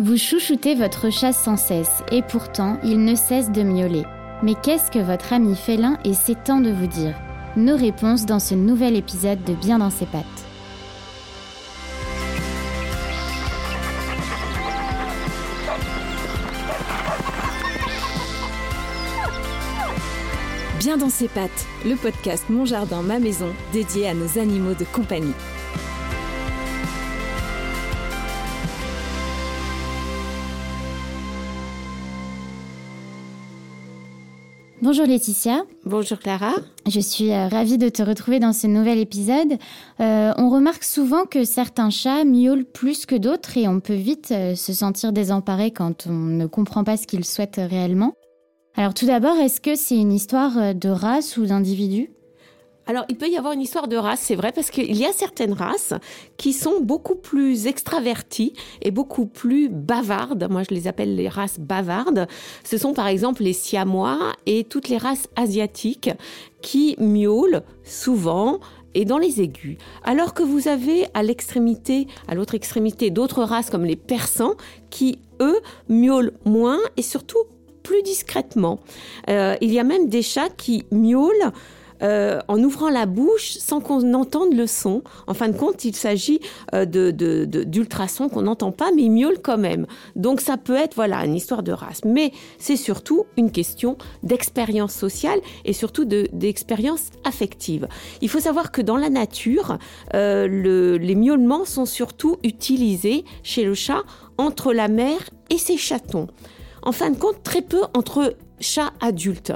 Vous chouchoutez votre chat sans cesse et pourtant il ne cesse de miauler. Mais qu'est-ce que votre ami félin essaie tant de vous dire? Nos réponses dans ce nouvel épisode de Bien dans ses pattes. Bien dans ses pattes, le podcast Mon Jardin, ma maison, dédié à nos animaux de compagnie. Bonjour Laetitia. Bonjour Clara. Je suis euh, ravie de te retrouver dans ce nouvel épisode. Euh, on remarque souvent que certains chats miaulent plus que d'autres et on peut vite euh, se sentir désemparé quand on ne comprend pas ce qu'ils souhaitent réellement. Alors tout d'abord, est-ce que c'est une histoire de race ou d'individu alors, il peut y avoir une histoire de race, c'est vrai, parce qu'il y a certaines races qui sont beaucoup plus extraverties et beaucoup plus bavardes. Moi, je les appelle les races bavardes. Ce sont par exemple les siamois et toutes les races asiatiques qui miaulent souvent et dans les aigus. Alors que vous avez à l'extrémité, à l'autre extrémité, d'autres races comme les persans qui, eux, miaulent moins et surtout plus discrètement. Euh, il y a même des chats qui miaulent euh, en ouvrant la bouche sans qu'on entende le son. En fin de compte, il s'agit euh, d'ultrasons qu'on n'entend pas, mais ils miaulent quand même. Donc ça peut être voilà une histoire de race, mais c'est surtout une question d'expérience sociale et surtout d'expérience affective. Il faut savoir que dans la nature, euh, les miaulements sont surtout utilisés chez le chat entre la mère et ses chatons. En fin de compte, très peu entre chats adultes.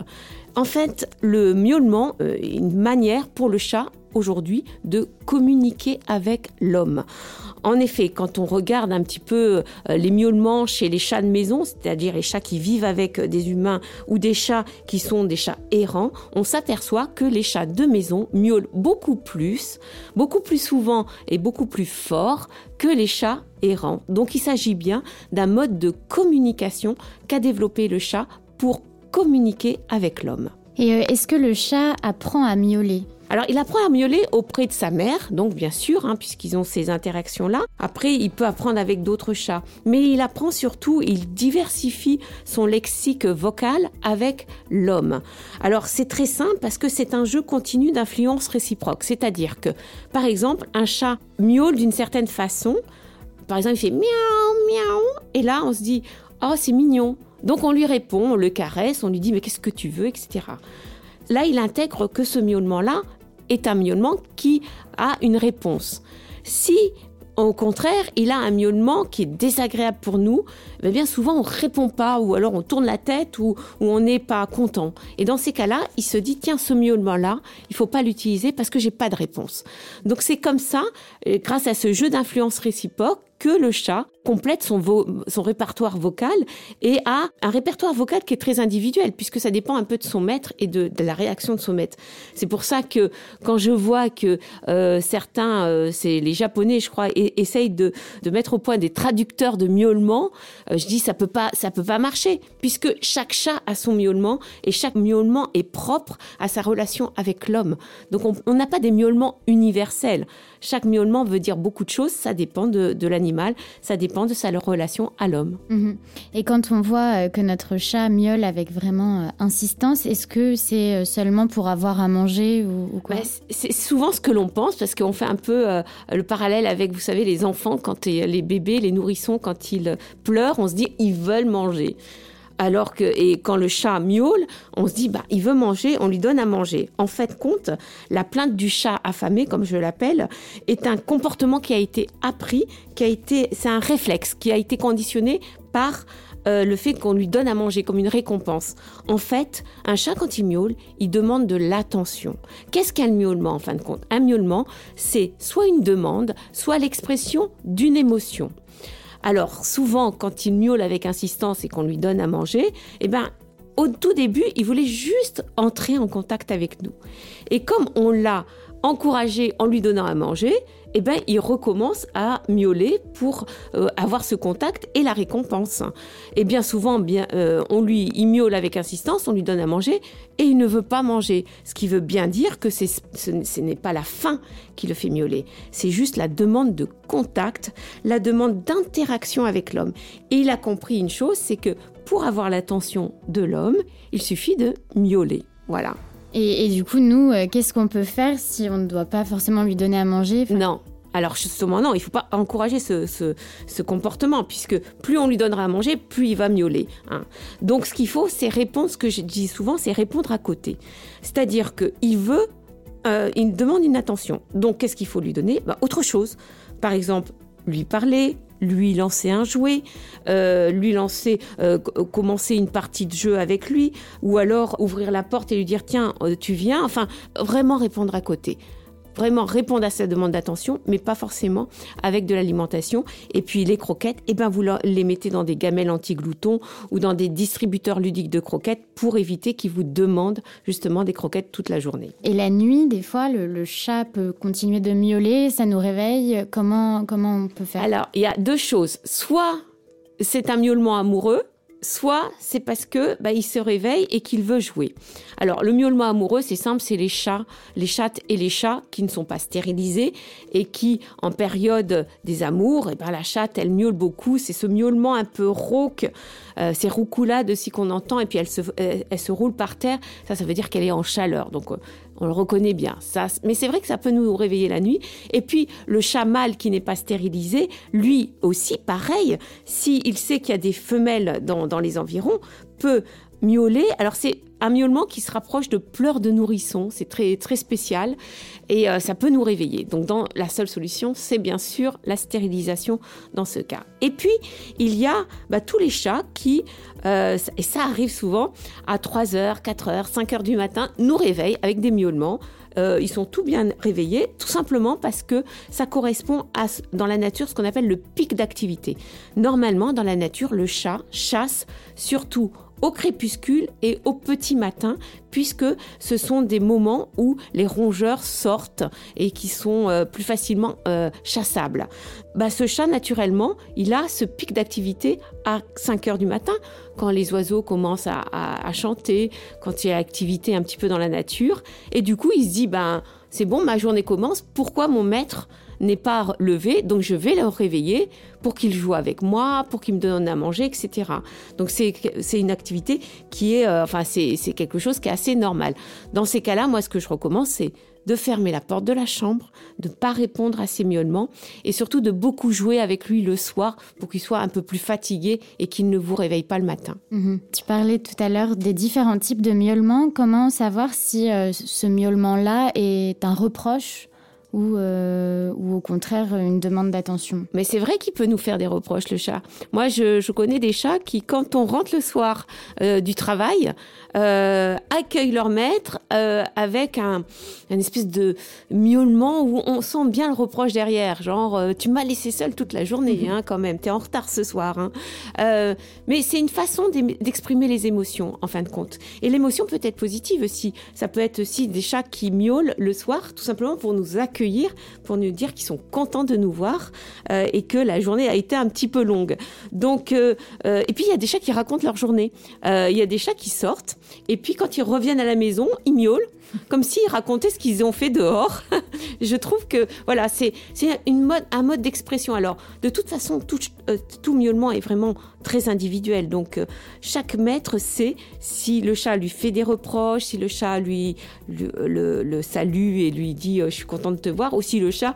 En fait, le miaulement euh, est une manière pour le chat aujourd'hui de communiquer avec l'homme. En effet, quand on regarde un petit peu euh, les miaulements chez les chats de maison, c'est-à-dire les chats qui vivent avec des humains ou des chats qui sont des chats errants, on s'aperçoit que les chats de maison miaulent beaucoup plus, beaucoup plus souvent et beaucoup plus fort que les chats errants. Donc il s'agit bien d'un mode de communication qu'a développé le chat pour communiquer avec l'homme. Et euh, est-ce que le chat apprend à miauler? Alors, il apprend à miauler auprès de sa mère, donc bien sûr, hein, puisqu'ils ont ces interactions-là. Après, il peut apprendre avec d'autres chats. Mais il apprend surtout, il diversifie son lexique vocal avec l'homme. Alors, c'est très simple parce que c'est un jeu continu d'influence réciproque. C'est-à-dire que, par exemple, un chat miaule d'une certaine façon. Par exemple, il fait miaou, miaou. Et là, on se dit, oh, c'est mignon. Donc on lui répond, on le caresse, on lui dit mais qu'est-ce que tu veux, etc. Là, il intègre que ce miaulement-là est un miaulement qui a une réponse. Si au contraire, il a un miaulement qui est désagréable pour nous. Mais bien souvent, on répond pas, ou alors on tourne la tête, ou, on n'est pas content. Et dans ces cas-là, il se dit tiens, ce miaulement-là, il faut pas l'utiliser parce que j'ai pas de réponse. Donc c'est comme ça, grâce à ce jeu d'influence réciproque, que le chat complète son, répertoire vocal et a un répertoire vocal qui est très individuel puisque ça dépend un peu de son maître et de, la réaction de son maître. C'est pour ça que quand je vois que euh, certains, euh, c'est les Japonais, je crois, essayent de, mettre au point des traducteurs de miaulement, euh, je dis ça peut pas, ça peut pas marcher puisque chaque chat a son miaulement et chaque miaulement est propre à sa relation avec l'homme. Donc on n'a pas des miaulements universels. Chaque miaulement veut dire beaucoup de choses, ça dépend de l'animal, ça dépend de sa relation à l'homme. Mhm. Et quand on voit euh, que notre chat miaule avec vraiment euh, insistance, est-ce que c'est euh, seulement pour avoir à manger ou, quoi? C'est souvent ce que l'on pense parce qu'on fait un peu le parallèle avec, vous savez, les enfants, quand les bébés, les nourrissons, quand ils pleurent, on se dit ils veulent manger alors que et quand le chat miaule, on se dit bah il veut manger, on lui donne à manger. En fait, compte, la plainte du chat affamé, comme je l'appelle, est un comportement qui a été appris, qui a été, c'est un réflexe qui a été conditionné par euh, le fait qu'on lui donne à manger comme une récompense. En fait, un chat, quand il miaule, il demande de l'attention. Qu'est-ce qu'un miaulement, en fin de compte? Un miaulement, c'est soit une demande, soit l'expression d'une émotion. Alors souvent, quand il miaule avec insistance et qu'on lui donne à manger, eh ben, au tout début, il voulait juste entrer en contact avec nous. Et comme on l'a encouragé en lui donnant à manger, eh ben, il recommence à miauler pour euh, avoir ce contact et la récompense. Et bien souvent, bien, euh, on lui, il miaule avec insistance, on lui donne à manger et il ne veut pas manger. Ce qui veut bien dire que ce, ce n'est pas la faim qui le fait miauler, c'est juste la demande de contact, la demande d'interaction avec l'homme. Et il a compris une chose, c'est que pour avoir l'attention de l'homme, il suffit de miauler. Voilà. Et, du coup, nous, euh, qu'est-ce qu'on peut faire si on ne doit pas forcément lui donner à manger Non. Alors justement, non, il ne faut pas encourager ce, comportement, puisque plus on lui donnera à manger, plus il va miauler. Hein. Donc ce qu'il faut, c'est répondre, ce que je dis souvent, c'est répondre à côté. C'est-à-dire qu'il veut, euh, il demande une attention. Donc qu'est-ce qu'il faut lui donner? Bah, Autre chose. Par exemple, lui parler, lui lancer un jouet, euh, lui lancer, euh, commencer une partie de jeu avec lui, ou alors ouvrir la porte et lui dire tiens, euh, tu viens, enfin vraiment répondre à côté vraiment répondre à sa demande d'attention, mais pas forcément avec de l'alimentation. Et puis les croquettes, eh ben vous les mettez dans des gamelles anti-gloutons ou dans des distributeurs ludiques de croquettes pour éviter qu'ils vous demandent justement des croquettes toute la journée. Et la nuit, des fois, le, chat peut continuer de miauler, ça nous réveille. Comment, comment on peut faire? Alors, il y a deux choses. Soit c'est un miaulement amoureux, soit c'est parce que bah, il se réveille et qu'il veut jouer. Alors le miaulement amoureux, c'est simple, c'est les chats, les chattes et les chats qui ne sont pas stérilisés et qui, en période des amours, et eh ben la chatte, elle miaule beaucoup. C'est ce miaulement un peu rauque, euh, ces roucoulades aussi qu'on entend et puis elle se, elle, se roule par terre. Ça, ça veut dire qu'elle est en chaleur. Donc euh, on le reconnaît bien. Ça, mais c'est vrai que ça peut nous réveiller la nuit. Et puis le chat mâle qui n'est pas stérilisé, lui aussi, pareil, s'il sait qu'il y a des femelles dans, dans les environs, peut miauler. Alors c'est un miaulement qui se rapproche de pleurs de nourrisson, c'est très très spécial et euh, ça peut nous réveiller. Donc dans la seule solution, c'est bien sûr la stérilisation dans ce cas. Et puis il y a bah, tous les chats qui euh, et ça arrive souvent à 3h, 4h, 5h du matin, nous réveillent avec des miaulements. Euh, ils sont tout bien réveillés, tout simplement parce que ça correspond à, dans la nature, ce qu'on appelle le pic d'activité. Normalement, dans la nature, le chat chasse surtout au crépuscule et au petit matin, puisque ce sont des moments où les rongeurs sortent et qui sont euh, plus facilement euh, chassables. Bah, ce chat, naturellement, il a ce pic d'activité à 5 heures du matin, quand les oiseaux commencent à, chanter, quand il y a activité un petit peu dans la nature. Et du coup, il se dit, ben, c'est bon, ma journée commence, pourquoi mon maître n'est pas levé, donc je vais le réveiller pour qu'il joue avec moi, pour qu'il me donne à manger, etc. Donc c'est une activité qui est, euh, enfin c'est quelque chose qui est assez normal. Dans ces cas-là, moi ce que je recommande, c'est de fermer la porte de la chambre, de ne pas répondre à ses miaulements et surtout de beaucoup jouer avec lui le soir pour qu'il soit un peu plus fatigué et qu'il ne vous réveille pas le matin. Mhm. Tu parlais tout à l'heure des différents types de miaulements. Comment savoir si euh, ce miaulement-là est un reproche ou, euh, ou au contraire une demande d'attention. Mais c'est vrai qu'il peut nous faire des reproches, le chat. Moi, je, je connais des chats qui, quand on rentre le soir euh, du travail, euh, accueillent leur maître euh, avec un, un, espèce de miaulement où on sent bien le reproche derrière, genre tu m'as laissé seule toute la journée, mhm. hein, quand même, t'es en retard ce soir. Hein. Mais c'est une façon d'exprimer les émotions, en fin de compte. Et l'émotion peut être positive aussi. Ça peut être aussi des chats qui miaulent le soir, tout simplement pour nous accueillir, pour nous dire qu'ils sont contents de nous voir et que la journée a été un petit peu longue. Donc, et puis il y a des chats qui racontent leur journée. Il y a des chats qui sortent et puis quand ils reviennent à la maison, ils miaulent comme s'ils racontaient ce qu'ils ont fait dehors. je trouve que voilà, c'est une mode, un mode d'expression. Alors, de toute façon, tout, euh, tout miaulement est vraiment très individuel. Donc, euh, chaque maître sait si le chat lui fait des reproches, si le chat lui le, le, salue et lui dit euh, je suis content de te voir, ou si le chat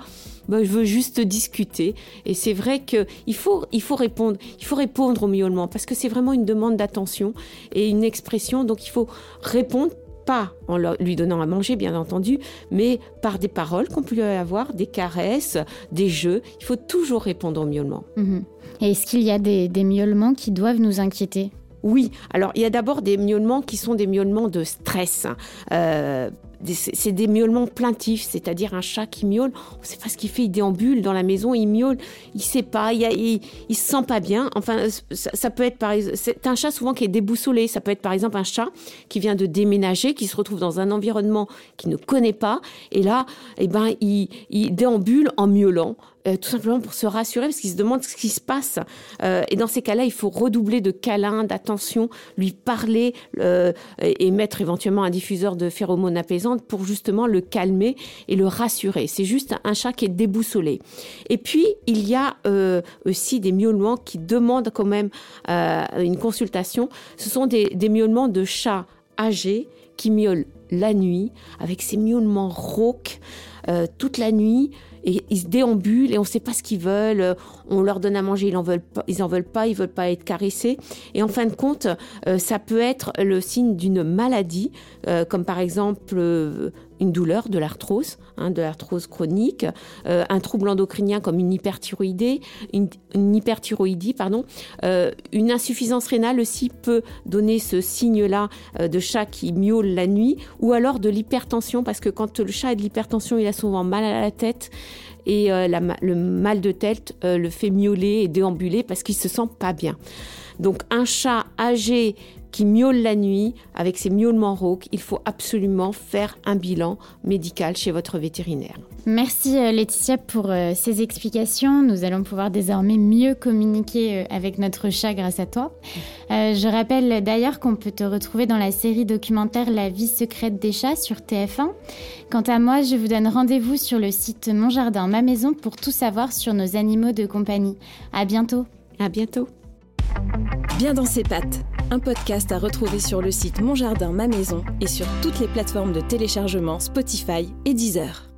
bah, je veux juste discuter. Et c'est vrai qu'il faut, il faut répondre, il faut répondre au miaulement parce que c'est vraiment une demande d'attention et une expression. Donc il faut répondre pas en lui donnant à manger, bien entendu, mais par des paroles qu'on peut avoir, des caresses, des jeux. Il faut toujours répondre au miaulement. Mhm. Et est-ce qu'il y a des, miaulements qui doivent nous inquiéter? Oui, alors il y a d'abord des miaulements qui sont des miaulements de stress. Euh, c'est des miaulements plaintifs, c'est-à-dire un chat qui miaule, on ne sait pas ce qu'il fait, il déambule dans la maison, il miaule, il ne sait pas, il, il, se sent pas bien. Enfin, ça, peut être c'est un chat souvent qui est déboussolé. Ça peut être par exemple un chat qui vient de déménager, qui se retrouve dans un environnement qu'il ne connaît pas, et là, eh ben, il, il déambule en miaulant. Euh, tout simplement pour se rassurer, parce qu'il se demande ce qui se passe. Euh, et dans ces cas-là, il faut redoubler de câlins, d'attention, lui parler euh, et mettre éventuellement un diffuseur de phéromones apaisantes pour justement le calmer et le rassurer. C'est juste un chat qui est déboussolé. Et puis, il y a aussi des miaulements qui demandent quand même une consultation. Ce sont des, des miaulements de chats âgés qui miaulent la nuit, avec ces miaulements rauques toute la nuit et ils se déambulent et on ne sait pas ce qu'ils veulent. On leur donne à manger, ils en veulent pas, ils en veulent pas, ils veulent pas être caressés. Et en fin de compte, euh, ça peut être le signe d'une maladie, euh, comme par exemple euh, une douleur, de l'arthrose, hein, de l'arthrose chronique, un trouble endocrinien comme une hyperthyroïdie, une, hyperthyroïdie, pardon, une insuffisance rénale aussi peut donner ce signe-là de chat qui miaule la nuit, ou alors de l'hypertension, parce que quand le chat a de l'hypertension, il a souvent mal à la tête et euh, le mal de tête euh, le fait miauler et déambuler parce qu'il se sent pas bien. Donc un chat âgé qui miaule la nuit avec ses miaulements rauques, il faut absolument faire un bilan médical chez votre vétérinaire. Merci euh, Laetitia pour ces explications. Nous allons pouvoir désormais mieux communiquer avec notre chat grâce à toi. je rappelle d'ailleurs qu'on peut te retrouver dans la série documentaire La vie secrète des chats sur TF1. Quant à moi, je vous donne rendez-vous sur le site Mon Jardin, ma maison pour tout savoir sur nos animaux de compagnie. À bientôt. À bientôt. Bien dans ses pattes, un podcast à retrouver sur le site Mon Jardin, ma maison et sur toutes les plateformes de téléchargement Spotify et Deezer.